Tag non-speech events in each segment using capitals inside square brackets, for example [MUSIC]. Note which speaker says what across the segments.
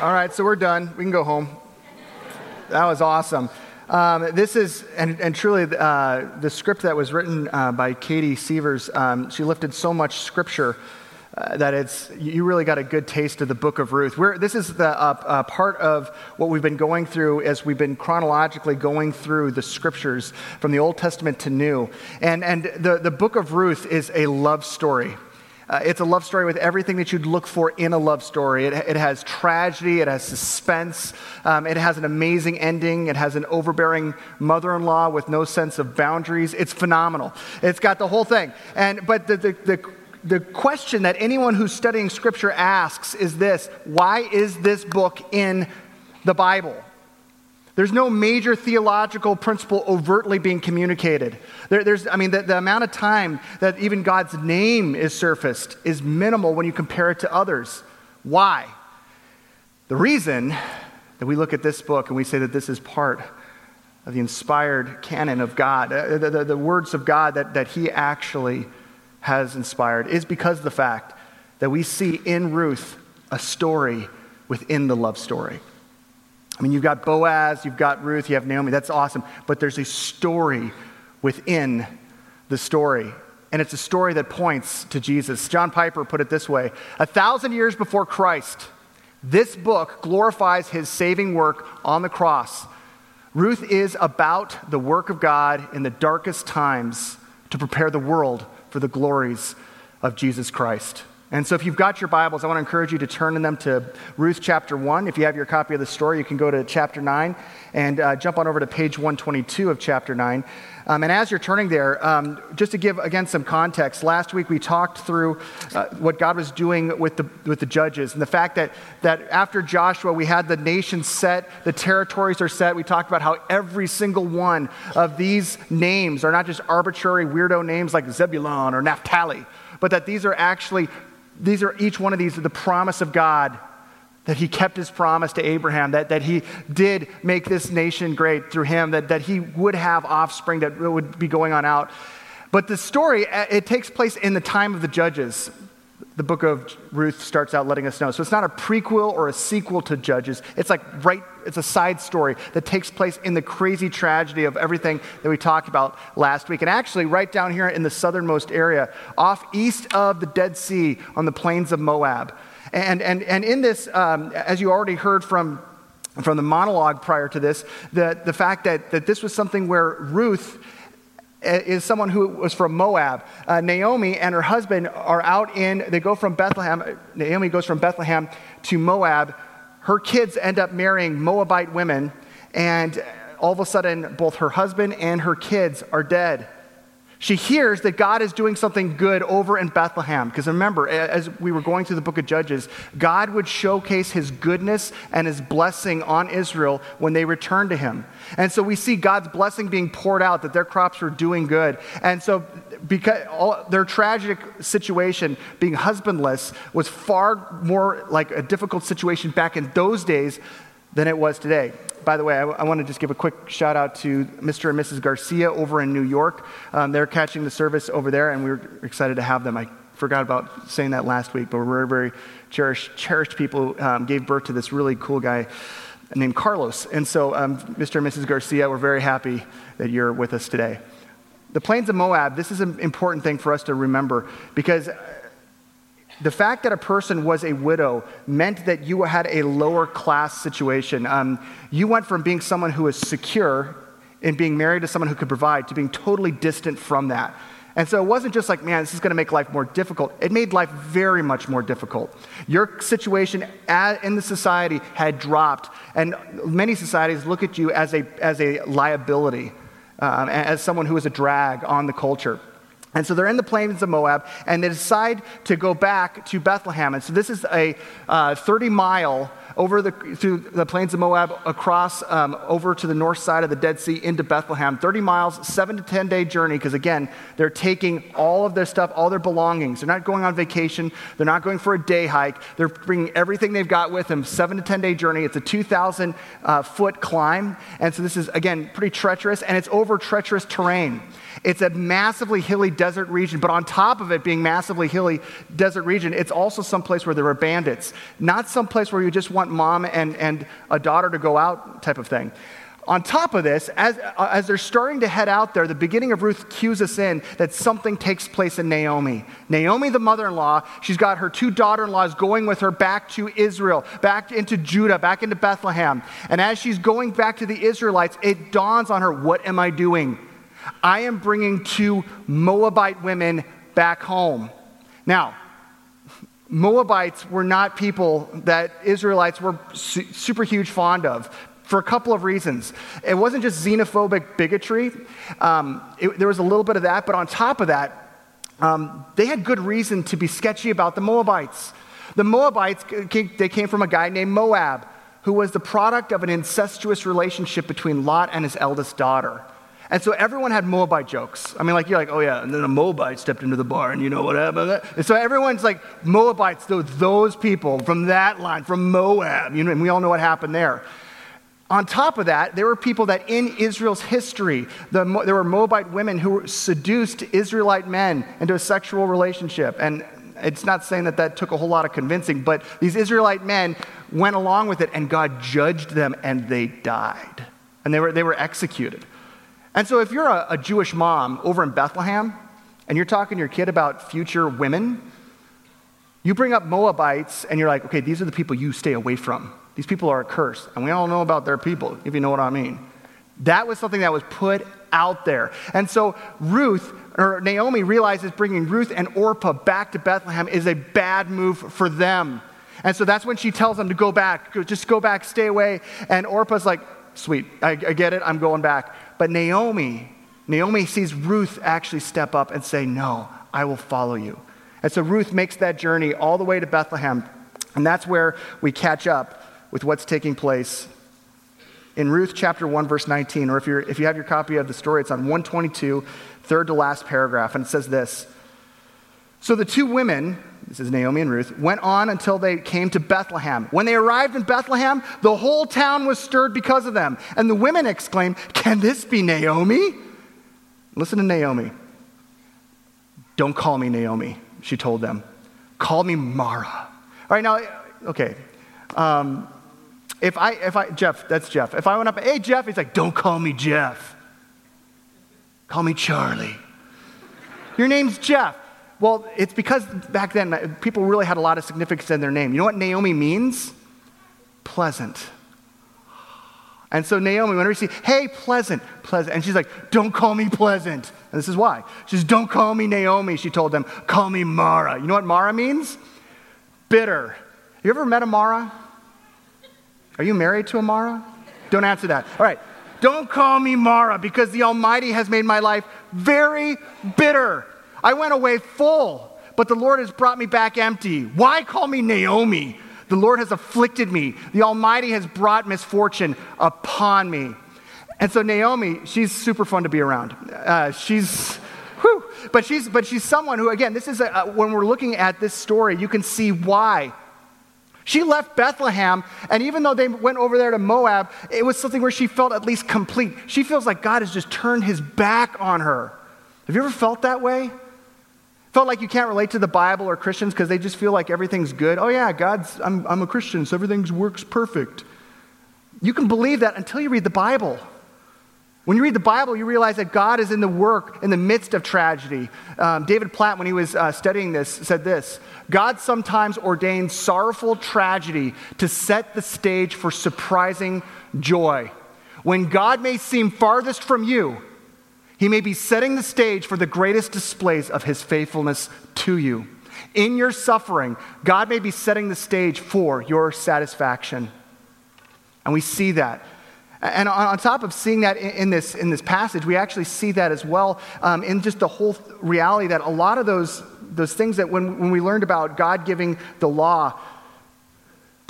Speaker 1: All right, so we're done. We can go home. That was awesome. Um, this is, and, and truly, uh, the script that was written uh, by Katie Sievers, um, she lifted so much scripture uh, that it's, you really got a good taste of the book of Ruth. We're, this is the uh, uh, part of what we've been going through as we've been chronologically going through the scriptures from the Old Testament to New. And, and the, the book of Ruth is a love story. Uh, it's a love story with everything that you'd look for in a love story. It, it has tragedy, it has suspense, um, it has an amazing ending, it has an overbearing mother in law with no sense of boundaries. It's phenomenal. It's got the whole thing. And, but the, the, the the question that anyone who's studying scripture asks is this why is this book in the Bible? There's no major theological principle overtly being communicated. There, there's, I mean, the, the amount of time that even God's name is surfaced is minimal when you compare it to others. Why? The reason that we look at this book and we say that this is part of the inspired canon of God, uh, the, the, the words of God that, that He actually has inspired, is because the fact that we see in Ruth a story within the love story. I mean, you've got Boaz, you've got Ruth, you have Naomi. That's awesome. But there's a story within the story. And it's a story that points to Jesus. John Piper put it this way A thousand years before Christ, this book glorifies his saving work on the cross. Ruth is about the work of God in the darkest times to prepare the world for the glories of Jesus Christ. And so, if you've got your Bibles, I want to encourage you to turn in them to Ruth chapter 1. If you have your copy of the story, you can go to chapter 9 and uh, jump on over to page 122 of chapter 9. Um, and as you're turning there, um, just to give again some context, last week we talked through uh, what God was doing with the, with the judges and the fact that, that after Joshua we had the nation set, the territories are set. We talked about how every single one of these names are not just arbitrary weirdo names like Zebulon or Naphtali, but that these are actually these are each one of these the promise of God that he kept his promise to Abraham, that, that he did make this nation great through him, that, that he would have offspring that would be going on out. But the story, it takes place in the time of the judges the book of Ruth starts out letting us know. So it's not a prequel or a sequel to Judges. It's like right, it's a side story that takes place in the crazy tragedy of everything that we talked about last week. And actually, right down here in the southernmost area, off east of the Dead Sea on the plains of Moab. And, and, and in this, um, as you already heard from, from the monologue prior to this, the, the fact that, that this was something where Ruth is someone who was from Moab. Uh, Naomi and her husband are out in, they go from Bethlehem. Naomi goes from Bethlehem to Moab. Her kids end up marrying Moabite women, and all of a sudden, both her husband and her kids are dead. She hears that God is doing something good over in Bethlehem. Because remember, as we were going through the book of Judges, God would showcase his goodness and his blessing on Israel when they returned to him. And so we see God's blessing being poured out, that their crops were doing good. And so because all, their tragic situation, being husbandless, was far more like a difficult situation back in those days than it was today by the way, I, I want to just give a quick shout out to Mr. and Mrs. Garcia over in New York. Um, they're catching the service over there, and we're excited to have them. I forgot about saying that last week, but we're very, very cherished, cherished people. Um, gave birth to this really cool guy named Carlos. And so, um, Mr. and Mrs. Garcia, we're very happy that you're with us today. The plains of Moab, this is an important thing for us to remember because the fact that a person was a widow meant that you had a lower class situation. Um, you went from being someone who was secure in being married to someone who could provide to being totally distant from that. And so it wasn't just like, man, this is going to make life more difficult. It made life very much more difficult. Your situation in the society had dropped, and many societies look at you as a, as a liability, um, as someone who is a drag on the culture. And so they're in the plains of Moab, and they decide to go back to Bethlehem. And so this is a uh, 30 mile over the, through the plains of Moab, across um, over to the north side of the Dead Sea into Bethlehem. 30 miles, seven to 10 day journey, because again, they're taking all of their stuff, all their belongings. They're not going on vacation, they're not going for a day hike. They're bringing everything they've got with them. Seven to 10 day journey. It's a 2,000 uh, foot climb. And so this is, again, pretty treacherous, and it's over treacherous terrain. It's a massively hilly desert region, but on top of it being massively hilly desert region, it's also some place where there are bandits. Not some place where you just want mom and, and a daughter to go out type of thing. On top of this, as, uh, as they're starting to head out there, the beginning of Ruth cues us in that something takes place in Naomi. Naomi, the mother in law, she's got her two daughter in laws going with her back to Israel, back into Judah, back into Bethlehem. And as she's going back to the Israelites, it dawns on her what am I doing? I am bringing two Moabite women back home. Now, Moabites were not people that Israelites were su- super huge fond of for a couple of reasons. It wasn't just xenophobic bigotry, um, it, there was a little bit of that, but on top of that, um, they had good reason to be sketchy about the Moabites. The Moabites, came, they came from a guy named Moab, who was the product of an incestuous relationship between Lot and his eldest daughter. And so everyone had Moabite jokes. I mean, like, you're like, oh yeah, and then a Moabite stepped into the bar, and you know what happened? And so everyone's like, Moabites, those, those people from that line, from Moab, you know, and we all know what happened there. On top of that, there were people that in Israel's history, the, there were Moabite women who seduced Israelite men into a sexual relationship. And it's not saying that that took a whole lot of convincing, but these Israelite men went along with it, and God judged them, and they died. And they were, they were executed. And so, if you're a, a Jewish mom over in Bethlehem and you're talking to your kid about future women, you bring up Moabites and you're like, okay, these are the people you stay away from. These people are a curse. And we all know about their people, if you know what I mean. That was something that was put out there. And so Ruth, or Naomi, realizes bringing Ruth and Orpah back to Bethlehem is a bad move for them. And so that's when she tells them to go back, just go back, stay away. And Orpah's like, sweet, I, I get it, I'm going back. But Naomi, Naomi sees Ruth actually step up and say, No, I will follow you. And so Ruth makes that journey all the way to Bethlehem. And that's where we catch up with what's taking place in Ruth chapter 1, verse 19. Or if, you're, if you have your copy of the story, it's on 122, third to last paragraph. And it says this So the two women, this is Naomi and Ruth, went on until they came to Bethlehem. When they arrived in Bethlehem, the whole town was stirred because of them. And the women exclaimed, Can this be Naomi? Listen to Naomi. Don't call me Naomi, she told them. Call me Mara. All right, now, okay. Um, if I, if I, Jeff, that's Jeff. If I went up, hey, Jeff, he's like, don't call me Jeff. Call me Charlie. Your name's Jeff. Well, it's because back then people really had a lot of significance in their name. You know what Naomi means? Pleasant. And so Naomi, whenever she, hey, pleasant, pleasant. And she's like, don't call me pleasant. And this is why. She says, don't call me Naomi, she told them. Call me Mara. You know what Mara means? Bitter. You ever met a Mara? Are you married to a Mara? Don't answer that. All right. Don't call me Mara because the Almighty has made my life very bitter. I went away full, but the Lord has brought me back empty. Why call me Naomi? The Lord has afflicted me. The Almighty has brought misfortune upon me. And so Naomi, she's super fun to be around. Uh, she's, whew, but she's, but she's someone who, again, this is a, when we're looking at this story, you can see why. She left Bethlehem, and even though they went over there to Moab, it was something where she felt at least complete. She feels like God has just turned his back on her. Have you ever felt that way? Felt like you can't relate to the Bible or Christians because they just feel like everything's good. Oh, yeah, God's, I'm, I'm a Christian, so everything works perfect. You can believe that until you read the Bible. When you read the Bible, you realize that God is in the work in the midst of tragedy. Um, David Platt, when he was uh, studying this, said this God sometimes ordains sorrowful tragedy to set the stage for surprising joy. When God may seem farthest from you, he may be setting the stage for the greatest displays of his faithfulness to you. In your suffering, God may be setting the stage for your satisfaction. And we see that and on top of seeing that in this, in this passage, we actually see that as well um, in just the whole reality that a lot of those, those things that when, when we learned about God giving the law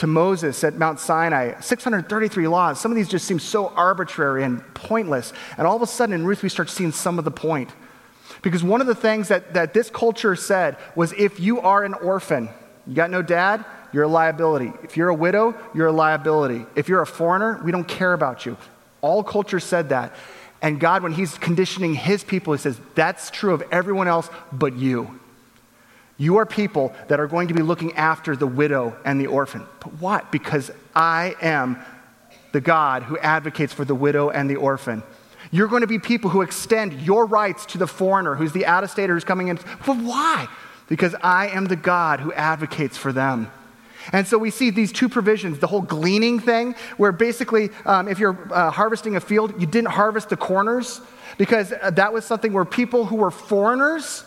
Speaker 1: to Moses at Mount Sinai, 633 laws, some of these just seem so arbitrary and pointless. And all of a sudden in Ruth, we start seeing some of the point. Because one of the things that, that this culture said was if you are an orphan, you got no dad, you're a liability. If you're a widow, you're a liability. If you're a foreigner, we don't care about you. All culture said that. And God, when He's conditioning His people, He says, That's true of everyone else but you. You are people that are going to be looking after the widow and the orphan. But what? Because I am the God who advocates for the widow and the orphan. You're going to be people who extend your rights to the foreigner who's the out of stater who's coming in. But why? Because I am the God who advocates for them. And so we see these two provisions the whole gleaning thing, where basically, um, if you're uh, harvesting a field, you didn't harvest the corners, because uh, that was something where people who were foreigners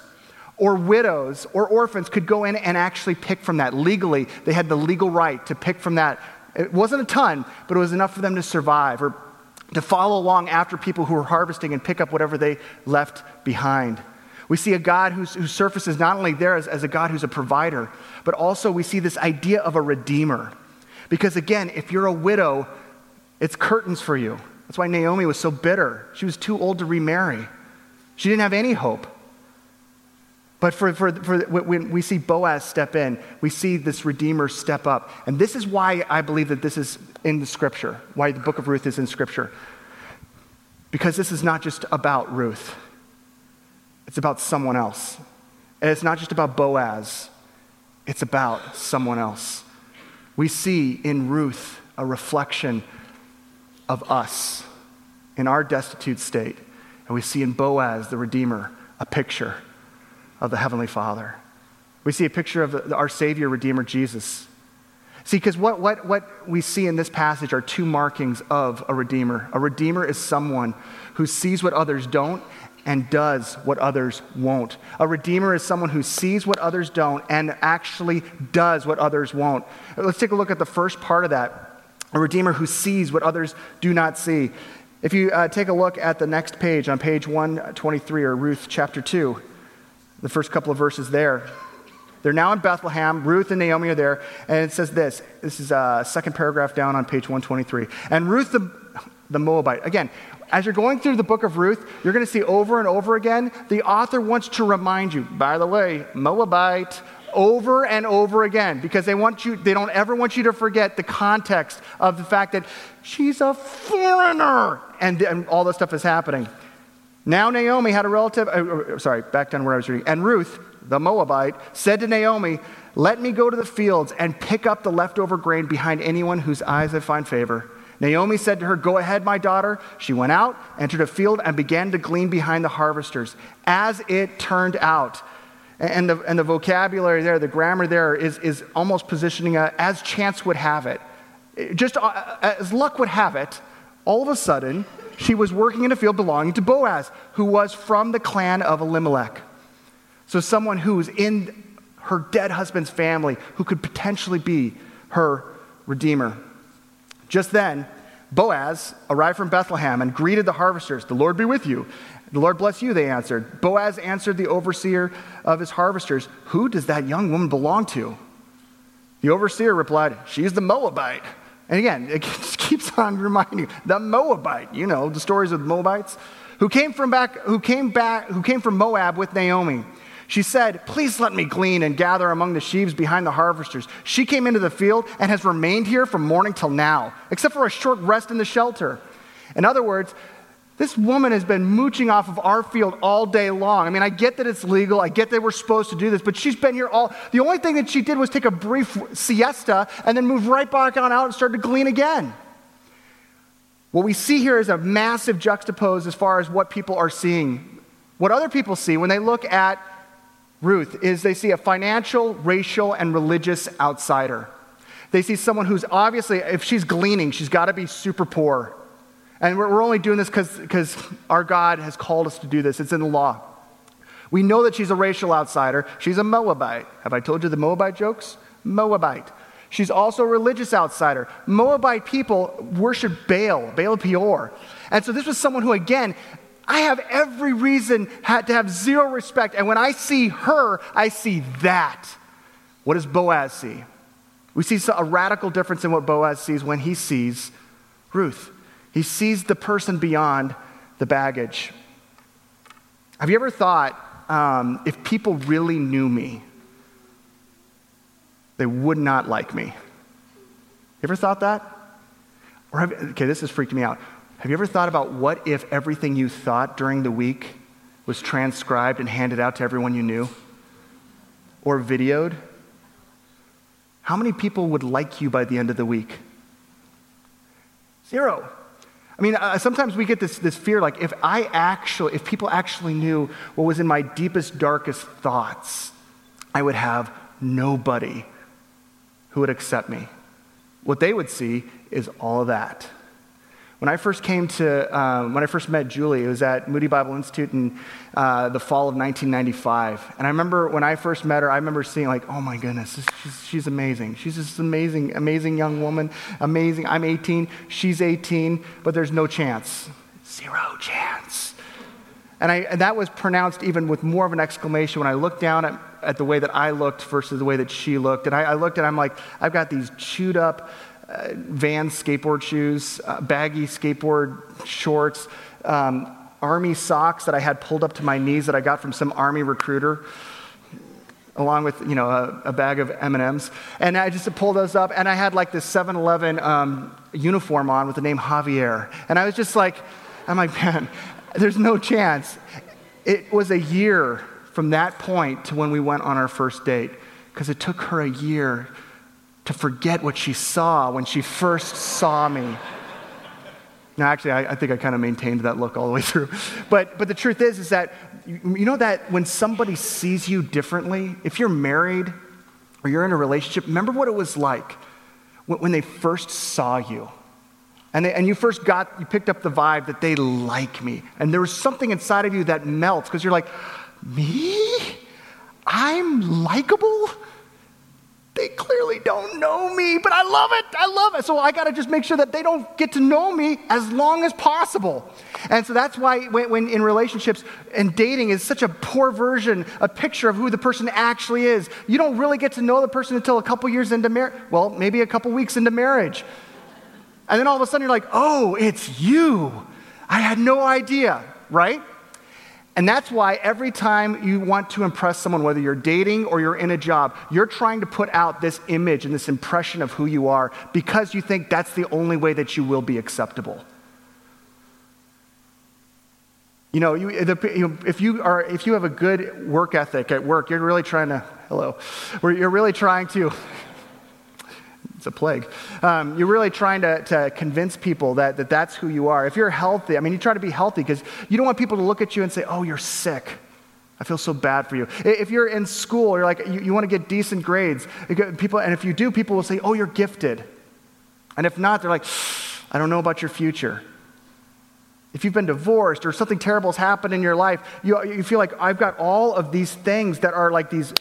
Speaker 1: or widows or orphans could go in and actually pick from that legally. They had the legal right to pick from that. It wasn't a ton, but it was enough for them to survive or to follow along after people who were harvesting and pick up whatever they left behind. We see a God who surfaces not only there as, as a God who's a provider, but also we see this idea of a redeemer. Because again, if you're a widow, it's curtains for you. That's why Naomi was so bitter. She was too old to remarry, she didn't have any hope. But for, for, for, when we see Boaz step in, we see this Redeemer step up. And this is why I believe that this is in the Scripture, why the book of Ruth is in Scripture. Because this is not just about Ruth, it's about someone else. And it's not just about Boaz, it's about someone else. We see in Ruth a reflection of us in our destitute state. And we see in Boaz, the Redeemer, a picture of the Heavenly Father. We see a picture of the, our Savior, Redeemer, Jesus. See, because what, what, what we see in this passage are two markings of a Redeemer. A Redeemer is someone who sees what others don't and does what others won't. A Redeemer is someone who sees what others don't and actually does what others won't. Let's take a look at the first part of that. A Redeemer who sees what others do not see. If you uh, take a look at the next page, on page 123 or Ruth chapter 2, the first couple of verses there. They're now in Bethlehem. Ruth and Naomi are there. And it says this this is a uh, second paragraph down on page 123. And Ruth the, the Moabite. Again, as you're going through the book of Ruth, you're going to see over and over again, the author wants to remind you, by the way, Moabite, over and over again because they want you they don't ever want you to forget the context of the fact that she's a foreigner and, and all this stuff is happening now Naomi had a relative, uh, uh, sorry, back down where I was reading. And Ruth, the Moabite, said to Naomi, Let me go to the fields and pick up the leftover grain behind anyone whose eyes I find favor. Naomi said to her, Go ahead, my daughter. She went out, entered a field, and began to glean behind the harvesters. As it turned out, and the, and the vocabulary there, the grammar there is, is almost positioning a, as chance would have it. Just uh, as luck would have it, all of a sudden, she was working in a field belonging to Boaz, who was from the clan of Elimelech. So, someone who's in her dead husband's family who could potentially be her redeemer. Just then, Boaz arrived from Bethlehem and greeted the harvesters. The Lord be with you. The Lord bless you, they answered. Boaz answered the overseer of his harvesters, Who does that young woman belong to? The overseer replied, She's the Moabite and again, [LAUGHS] keeps [LAUGHS] on reminding you the Moabite, you know, the stories of the Moabites, who came from back, who came back, who came from Moab with Naomi. She said, Please let me glean and gather among the sheaves behind the harvesters. She came into the field and has remained here from morning till now, except for a short rest in the shelter. In other words, this woman has been mooching off of our field all day long. I mean, I get that it's legal. I get that we're supposed to do this, but she's been here all. The only thing that she did was take a brief siesta and then move right back on out and start to glean again. What we see here is a massive juxtapose as far as what people are seeing. What other people see when they look at Ruth is they see a financial, racial, and religious outsider. They see someone who's obviously, if she's gleaning, she's got to be super poor. And we're, only doing this because our God has called us to do this. It's in the law. We know that she's a racial outsider. She's a Moabite. Have I told you the Moabite jokes? Moabite. She's also a religious outsider. Moabite people worship Baal, Baal Peor. And so this was someone who, again, I have every reason had to have zero respect. And when I see her, I see that. What does Boaz see? We see a radical difference in what Boaz sees when he sees Ruth. He sees the person beyond the baggage. Have you ever thought um, if people really knew me, they would not like me? You ever thought that? Or have, okay, this has freaked me out. Have you ever thought about what if everything you thought during the week was transcribed and handed out to everyone you knew? Or videoed? How many people would like you by the end of the week? Zero. I mean, uh, sometimes we get this, this fear like, if I actually, if people actually knew what was in my deepest, darkest thoughts, I would have nobody who would accept me. What they would see is all of that. When I first came to, um, when I first met Julie, it was at Moody Bible Institute in uh, the fall of 1995. And I remember when I first met her, I remember seeing, like, oh my goodness, this, she's, she's amazing. She's this amazing, amazing young woman. Amazing. I'm 18, she's 18, but there's no chance. Zero chance. And, I, and that was pronounced even with more of an exclamation when I looked down at, at the way that I looked versus the way that she looked. And I, I looked and I'm like, I've got these chewed up, uh, van skateboard shoes, uh, baggy skateboard shorts, um, army socks that I had pulled up to my knees that I got from some army recruiter along with you know a, a bag of m&ms and i just pulled those up and i had like this 7-eleven um, uniform on with the name javier. And i was just like i'm like man there's no chance. It was a year from that point to when we went on our first date because it took her a year to forget what she saw when she first saw me. Now, actually, I, I think I kind of maintained that look all the way through. But, but the truth is, is that you, know that when somebody sees you differently, if you're married or you're in a relationship, remember what it was like when, when they first saw you. And, they, and you first got, you picked up the vibe that they like me. And there was something inside of you that melts because you're like, me? I'm likable? they clearly don't know me, but I love it. I love it. So I got to just make sure that they don't get to know me as long as possible. And so that's why when, when, in relationships and dating is such a poor version, a picture of who the person actually is. You don't really get to know the person until a couple years into marriage. Well, maybe a couple weeks into marriage. And then all of a sudden you're like, oh, it's you. I had no idea, right? And that's why every time you want to impress someone, whether you're dating or you're in a job, you're trying to put out this image and this impression of who you are because you think that's the only way that you will be acceptable. You know, you, the, you if, you are, if you have a good work ethic at work, you're really trying to, hello, you're really trying to, it's a plague. Um, you're really trying to, to convince people that, that that's who you are. If you're healthy, I mean, you try to be healthy because you don't want people to look at you and say, oh, you're sick. I feel so bad for you. If you're in school, you're like, you, you want to get decent grades. People, and if you do, people will say, oh, you're gifted. And if not, they're like, I don't know about your future. If you've been divorced or something terrible has happened in your life, you, you feel like I've got all of these things that are like these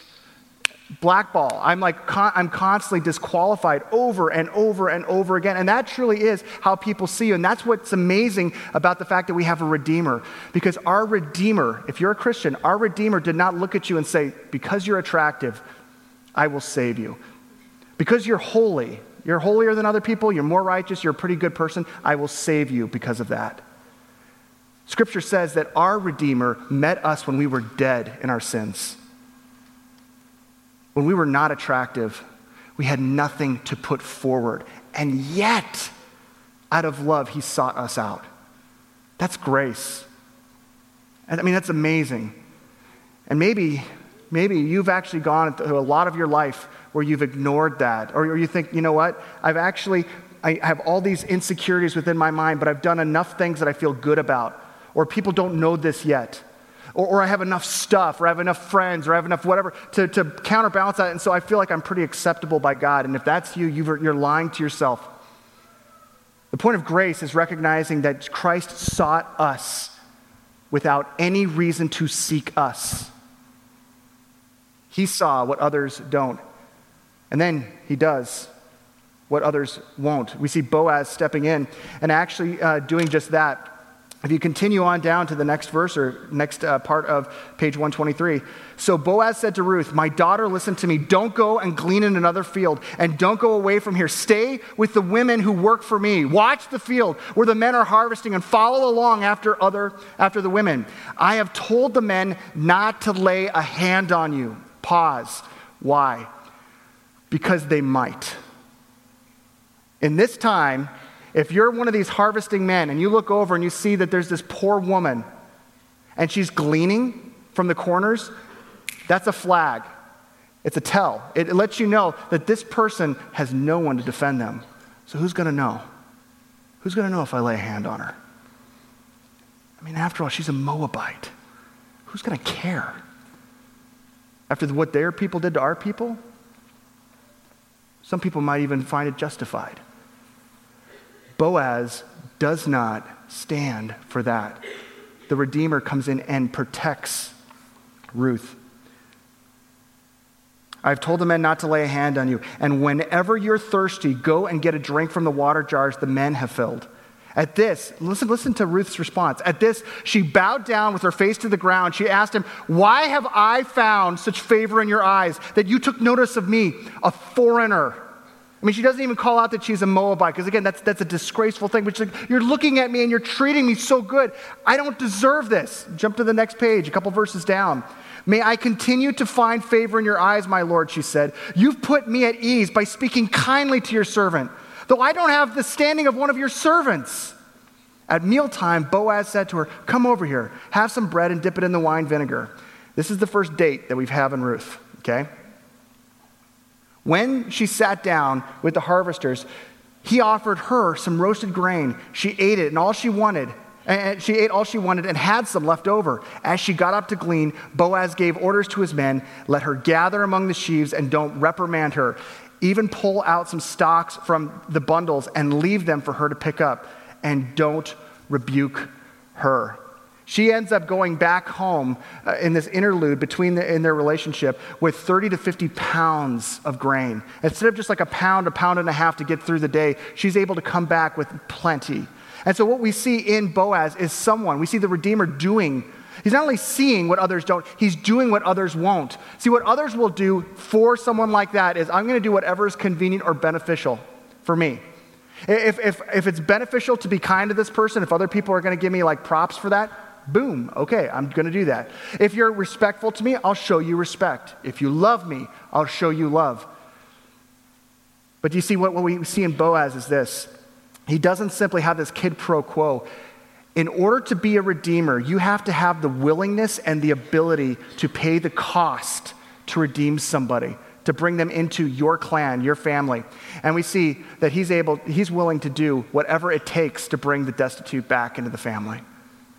Speaker 1: blackball. I'm like, con- I'm constantly disqualified over and over and over again. And that truly is how people see you. And that's what's amazing about the fact that we have a Redeemer. Because our Redeemer, if you're a Christian, our Redeemer did not look at you and say, because you're attractive, I will save you. Because you're holy, you're holier than other people, you're more righteous, you're a pretty good person, I will save you because of that. Scripture says that our Redeemer met us when we were dead in our sins. When we were not attractive, we had nothing to put forward. And yet, out of love, he sought us out. That's grace. And I mean, that's amazing. And maybe, maybe you've actually gone through a lot of your life where you've ignored that. Or, or you think, you know what? I've actually, I have all these insecurities within my mind, but I've done enough things that I feel good about. Or people don't know this yet or, or I have enough stuff, or I have enough friends, or I have enough whatever to, to counterbalance that. And so I feel like I'm pretty acceptable by God. And if that's you, you're lying to yourself. The point of grace is recognizing that Christ sought us without any reason to seek us. He saw what others don't. And then he does what others won't. We see Boaz stepping in and actually uh, doing just that. If you continue on down to the next verse or next uh, part of page 123. So Boaz said to Ruth, My daughter, listen to me. Don't go and glean in another field, and don't go away from here. Stay with the women who work for me. Watch the field where the men are harvesting and follow along after, other, after the women. I have told the men not to lay a hand on you. Pause. Why? Because they might. In this time, If you're one of these harvesting men and you look over and you see that there's this poor woman and she's gleaning from the corners, that's a flag. It's a tell. It, it lets you know that this person has no one to defend them. So who's going to know? Who's going to know if I lay a hand on her? I mean, after all, she's a Moabite. Who's going to care? After what their people did to our people? Some people might even find it justified. Boaz does not stand for that. The Redeemer comes in and protects Ruth. I've told the men not to lay a hand on you. And whenever you're thirsty, go and get a drink from the water jars the men have filled. At this, listen, listen to Ruth's response. At this, she bowed down with her face to the ground. She asked him, Why have I found such favor in your eyes that you took notice of me, a foreigner? I mean, she doesn't even call out that she's a Moabite, because again, that's, that's a disgraceful thing. But like, you're looking at me and you're treating me so good. I don't deserve this. Jump to the next page, a couple verses down. May I continue to find favor in your eyes, my Lord, she said. You've put me at ease by speaking kindly to your servant, though I don't have the standing of one of your servants. At mealtime, Boaz said to her, Come over here, have some bread and dip it in the wine vinegar. This is the first date that we've had in Ruth, okay? When she sat down with the harvesters, he offered her some roasted grain. She ate it, and all she wanted and she ate all she wanted and had some left over. As she got up to glean, Boaz gave orders to his men let her gather among the sheaves and don't reprimand her. Even pull out some stalks from the bundles and leave them for her to pick up. And don't rebuke her. She ends up going back home uh, in this interlude between the, in their relationship with 30 to 50 pounds of grain. Instead of just like a pound, a pound and a half to get through the day, she's able to come back with plenty. And so, what we see in Boaz is someone, we see the Redeemer doing. He's not only seeing what others don't, he's doing what others won't. See, what others will do for someone like that is I'm going to do whatever is convenient or beneficial for me. If, if, if it's beneficial to be kind to this person, if other people are going to give me like props for that, boom, okay, I'm going to do that. If you're respectful to me, I'll show you respect. If you love me, I'll show you love. But you see, what, what we see in Boaz is this he doesn't simply have this quid pro quo. In order to be a redeemer, you have to have the willingness and the ability to pay the cost to redeem somebody, to bring them into your clan, your family. And we see that he's able, he's willing to do whatever it takes to bring the destitute back into the family.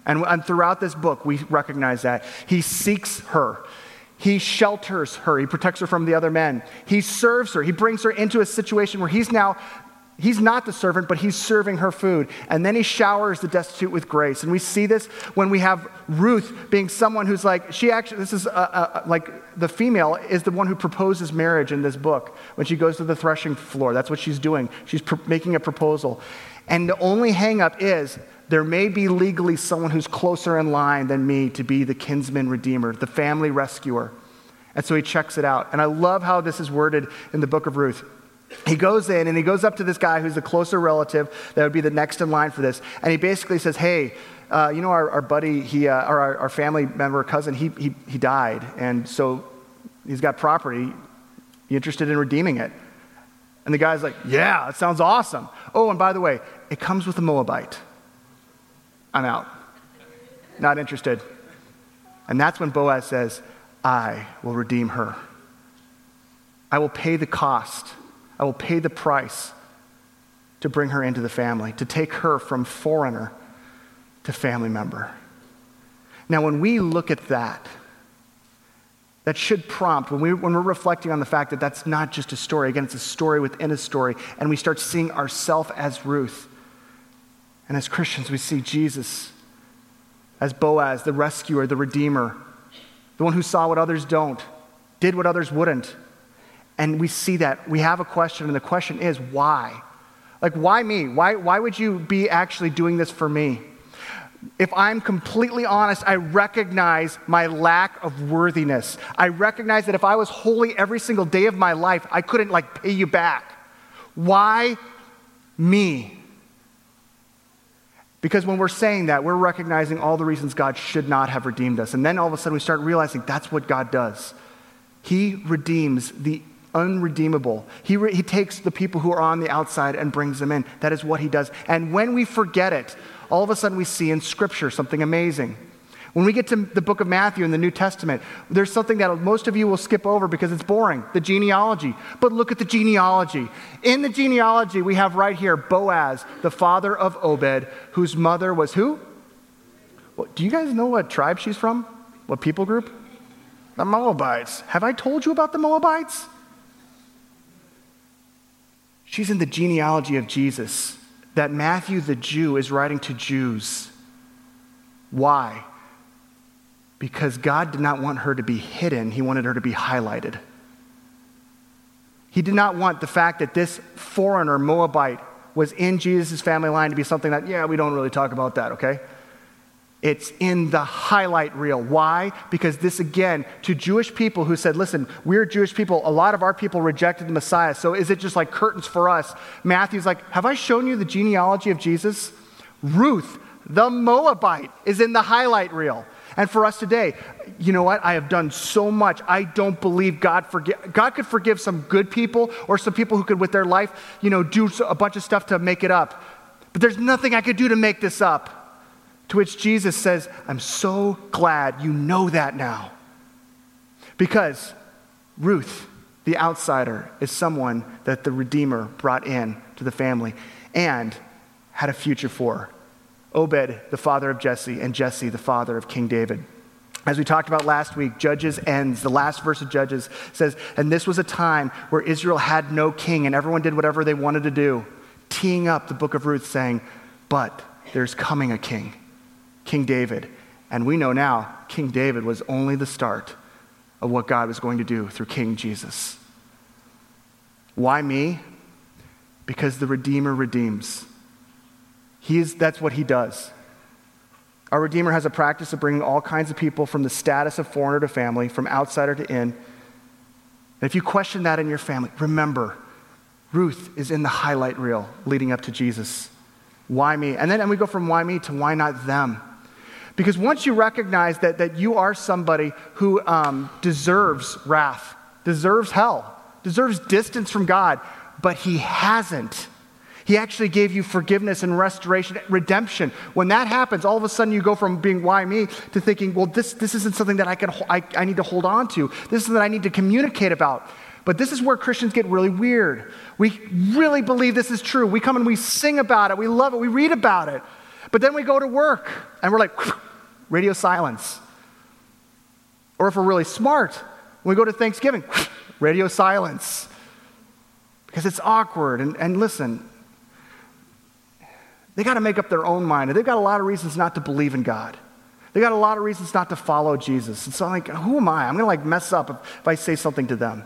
Speaker 1: And, and throughout this book, we recognize that. He seeks her. He shelters her. He protects her from the other men. He serves her. He brings her into a situation where he's now He's not the servant, but he's serving her food. And then he showers the destitute with grace. And we see this when we have Ruth being someone who's like, she actually, this is a, a, like the female is the one who proposes marriage in this book when she goes to the threshing floor. That's what she's doing. She's pr- making a proposal. And the only hangup is there may be legally someone who's closer in line than me to be the kinsman redeemer, the family rescuer. And so he checks it out. And I love how this is worded in the book of Ruth he goes in and he goes up to this guy who's the closer relative that would be the next in line for this. And he basically says, Hey, uh, you know, our, our buddy, he, uh, or our, our, family member, cousin, he, he, he died. And so he's got property. You interested in redeeming it? And the guy's like, Yeah, it sounds awesome. Oh, and by the way, it comes with a Moabite. I'm out. Not interested. And that's when Boaz says, I will redeem her. I will pay the cost I will pay the price to bring her into the family, to take her from foreigner to family member. Now, when we look at that, that should prompt, when, we, when we're reflecting on the fact that that's not just a story, again, it's a story within a story, and we start seeing ourselves as Ruth. And as Christians, we see Jesus as Boaz, the rescuer, the redeemer, the one who saw what others don't, did what others wouldn't, and we see that. We have a question, and the question is why? Like, why me? Why, why would you be actually doing this for me? If I'm completely honest, I recognize my lack of worthiness. I recognize that if I was holy every single day of my life, I couldn't like pay you back. Why me? Because when we're saying that, we're recognizing all the reasons God should not have redeemed us. And then all of a sudden we start realizing that's what God does. He redeems the unredeemable. He, re- he takes the people who are on the outside and brings them in. That is what he does. And when we forget it, all of a sudden we see in Scripture something amazing. When we get to the book of Matthew in the New Testament, there's something that most of you will skip over because it's boring the genealogy. But look at the genealogy. In the genealogy, we have right here Boaz, the father of Obed, whose mother was who? Well, do you guys know what tribe she's from? What people group? The Moabites. Have I told you about the Moabites? She's in the genealogy of Jesus that Matthew the Jew is writing to Jews. Why? Because God did not want her to be hidden, He wanted her to be highlighted. He did not want the fact that this foreigner, Moabite, was in Jesus' family line to be something that, yeah, we don't really talk about that, okay? It's in the highlight reel. Why? Because this, again, to Jewish people who said, listen, we're Jewish people, a lot of our people rejected the Messiah. So is it just like curtains for us? Matthew's like, have I shown you the genealogy of Jesus? Ruth, the Moabite, is in the highlight reel. And for us today, you know what? I have done so much. I don't believe God forgive. God could forgive some good people or some people who could, with their life, you know, do a bunch of stuff to make it up. But there's nothing I could do to make this up. To which Jesus says, I'm so glad you know that now. Because Ruth, the outsider, is someone that the Redeemer brought in to the family and had a future for. Obed, the father of Jesse, and Jesse, the father of King David. As we talked about last week, Judges ends. The last verse of Judges says, And this was a time where Israel had no king and everyone did whatever they wanted to do, teeing up the book of Ruth, saying, But there's coming a king. King David. And we know now King David was only the start of what God was going to do through King Jesus. Why me? Because the Redeemer redeems. He is, that's what he does. Our Redeemer has a practice of bringing all kinds of people from the status of foreigner to family, from outsider to in. And if you question that in your family, remember, Ruth is in the highlight reel leading up to Jesus. Why me? And then and we go from why me to why not them? Because once you recognize that, that you are somebody who um, deserves wrath, deserves hell, deserves distance from God, but he hasn't. He actually gave you forgiveness and restoration, redemption. When that happens, all of a sudden you go from being why me to thinking, well, this, this isn't something that I, can, I, I need to hold on to. This is something that I need to communicate about. But this is where Christians get really weird. We really believe this is true. We come and we sing about it, we love it, we read about it. But then we go to work and we're like, radio silence. Or if we're really smart, when we go to Thanksgiving, [LAUGHS] radio silence. Because it's awkward. And, and listen, they got to make up their own mind. They've got a lot of reasons not to believe in God. They got a lot of reasons not to follow Jesus. And so I'm like, who am I? I'm going to like mess up if, if I say something to them.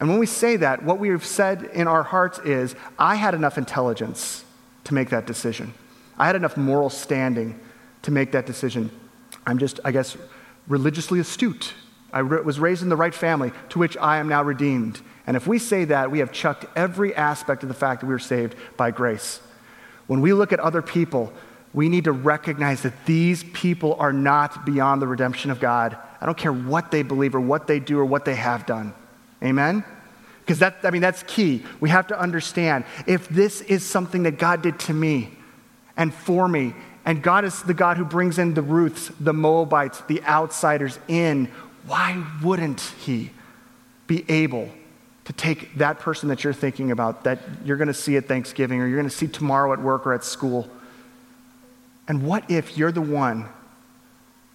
Speaker 1: And when we say that, what we've said in our hearts is, I had enough intelligence to make that decision. I had enough moral standing to make that decision. I'm just, I guess, religiously astute. I re- was raised in the right family to which I am now redeemed. And if we say that, we have chucked every aspect of the fact that we were saved by grace. When we look at other people, we need to recognize that these people are not beyond the redemption of God. I don't care what they believe or what they do or what they have done. Amen? Because that, I mean, that's key. We have to understand if this is something that God did to me and for me, and God is the God who brings in the Ruths, the Moabites, the outsiders in, why wouldn't He be able to take that person that you're thinking about, that you're going to see at Thanksgiving or you're going to see tomorrow at work or at school? And what if you're the one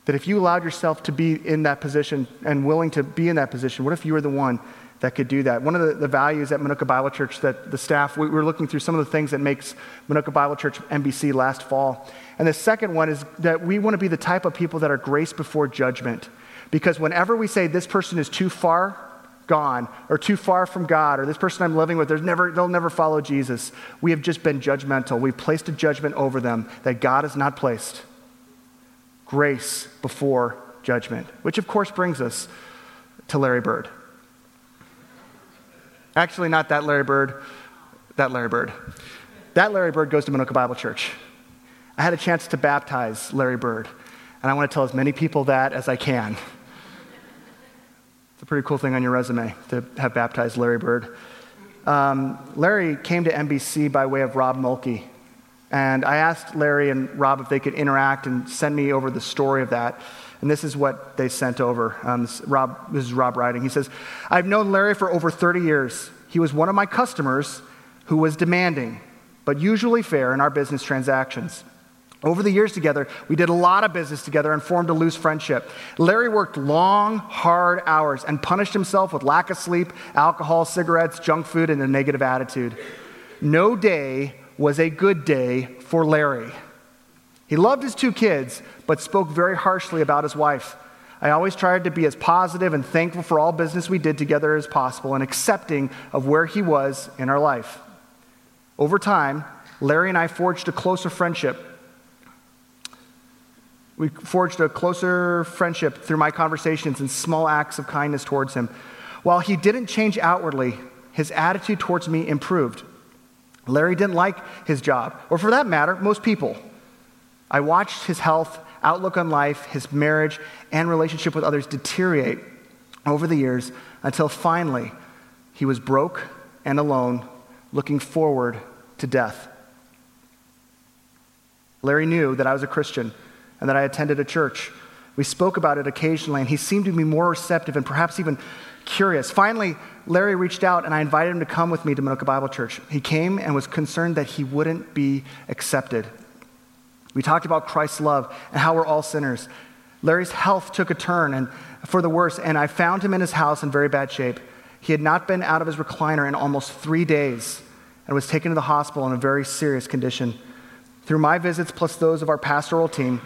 Speaker 1: that if you allowed yourself to be in that position and willing to be in that position, what if you were the one that could do that. One of the, the values at Minooka Bible Church that the staff, we were looking through some of the things that makes Minooka Bible Church MBC last fall. And the second one is that we want to be the type of people that are grace before judgment. Because whenever we say this person is too far gone or too far from God or this person I'm living with, never, they'll never follow Jesus, we have just been judgmental. We've placed a judgment over them that God has not placed. Grace before judgment, which of course brings us to Larry Bird. Actually, not that Larry Bird, that Larry Bird. That Larry Bird goes to Minooka Bible Church. I had a chance to baptize Larry Bird, and I want to tell as many people that as I can. It's a pretty cool thing on your resume to have baptized Larry Bird. Um, Larry came to MBC by way of Rob Mulkey. And I asked Larry and Rob if they could interact and send me over the story of that. And this is what they sent over. Um, this, Rob, this is Rob writing. He says, I've known Larry for over 30 years. He was one of my customers who was demanding, but usually fair in our business transactions. Over the years together, we did a lot of business together and formed a loose friendship. Larry worked long, hard hours and punished himself with lack of sleep, alcohol, cigarettes, junk food, and a negative attitude. No day was a good day for Larry. He loved his two kids, but spoke very harshly about his wife. I always tried to be as positive and thankful for all business we did together as possible and accepting of where he was in our life. Over time, Larry and I forged a closer friendship. We forged a closer friendship through my conversations and small acts of kindness towards him. While he didn't change outwardly, his attitude towards me improved. Larry didn't like his job, or for that matter, most people. I watched his health, outlook on life, his marriage, and relationship with others deteriorate over the years until finally he was broke and alone, looking forward to death. Larry knew that I was a Christian and that I attended a church. We spoke about it occasionally, and he seemed to be more receptive and perhaps even curious. Finally, Larry reached out, and I invited him to come with me to Minooka Bible Church. He came and was concerned that he wouldn't be accepted. We talked about Christ's love and how we're all sinners. Larry's health took a turn and for the worse, and I found him in his house in very bad shape. He had not been out of his recliner in almost three days and was taken to the hospital in a very serious condition. Through my visits, plus those of our pastoral team,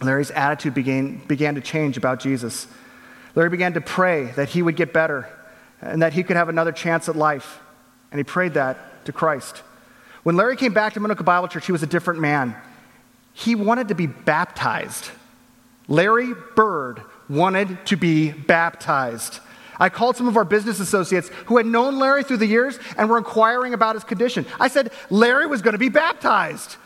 Speaker 1: Larry's attitude began, began to change about Jesus. Larry began to pray that he would get better and that he could have another chance at life. And he prayed that to Christ. When Larry came back to Minooka Bible Church, he was a different man. He wanted to be baptized. Larry Bird wanted to be baptized. I called some of our business associates who had known Larry through the years and were inquiring about his condition. I said Larry was going to be baptized.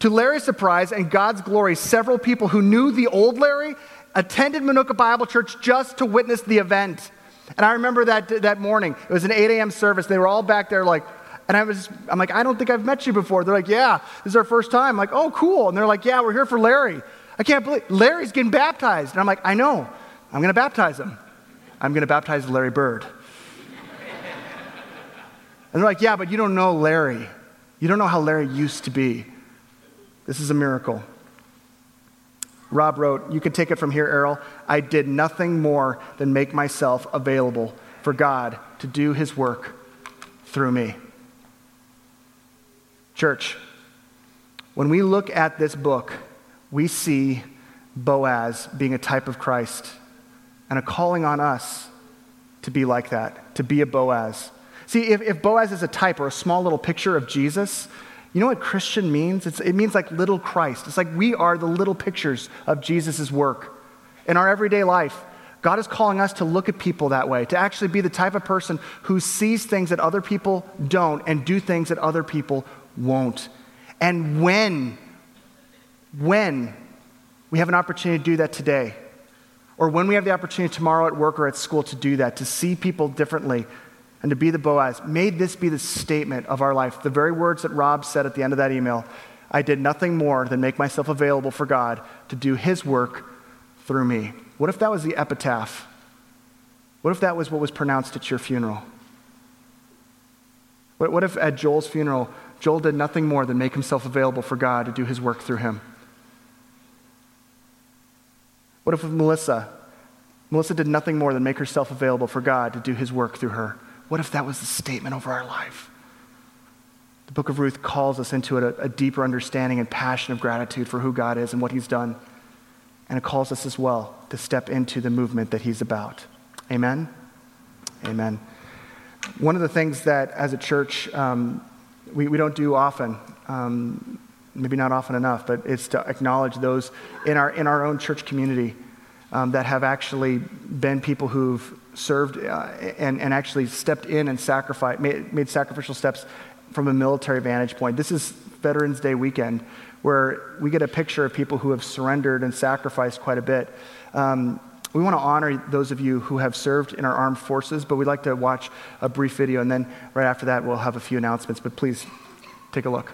Speaker 1: To Larry's surprise and God's glory, several people who knew the old Larry attended Minooka Bible Church just to witness the event. And I remember that, that morning. It was an 8 a.m. service. They were all back there like, and I was, I'm like, I don't think I've met you before. They're like, yeah, this is our first time. I'm like, oh, cool. And they're like, yeah, we're here for Larry. I can't believe Larry's getting baptized. And I'm like, I know. I'm going to baptize him. I'm going to baptize Larry Bird. and they're like, yeah, but you don't know Larry. You don't know how Larry used to be. This is a miracle. Rob wrote, You can take it from here, Errol. I did nothing more than make myself available for God to do his work through me. Church, when we look at this book, we see Boaz being a type of Christ and a calling on us to be like that, to be a Boaz. See, if, if Boaz is a type or a small little picture of Jesus, you know what Christian means? It's, it means like little Christ. It's like we are the little pictures of Jesus' work in our everyday life. God is calling us to look at people that way, to actually be the type of person who sees things that other people don't and do things that other people won't. And when, when we have an opportunity to do that today, or when we have the opportunity tomorrow at work or at school to do that, to see people differently and to be the Boaz, may this be the statement of our life. The very words that Rob said at the end of that email I did nothing more than make myself available for God to do his work through me. What if that was the epitaph? What if that was what was pronounced at your funeral? What, what if at Joel's funeral, Joel did nothing more than make himself available for God to do his work through him? What if Melissa, Melissa did nothing more than make herself available for God to do his work through her? What if that was the statement over our life? The book of Ruth calls us into a, a deeper understanding and passion of gratitude for who God is and what he's done. And it calls us as well to step into the movement that he's about. Amen? Amen. One of the things that as a church um, we, we don't do often, um, maybe not often enough, but it's to acknowledge those in our, in our own church community um, that have actually been people who've served uh, and, and actually stepped in and sacrificed, made, made sacrificial steps from a military vantage point. This is Veterans Day weekend, where we get a picture of people who have surrendered and sacrificed quite a bit. Um, we want to honor those of you who have served in our armed forces, but we'd like to watch a brief video, and then right after that, we'll have a few announcements. But please take a look.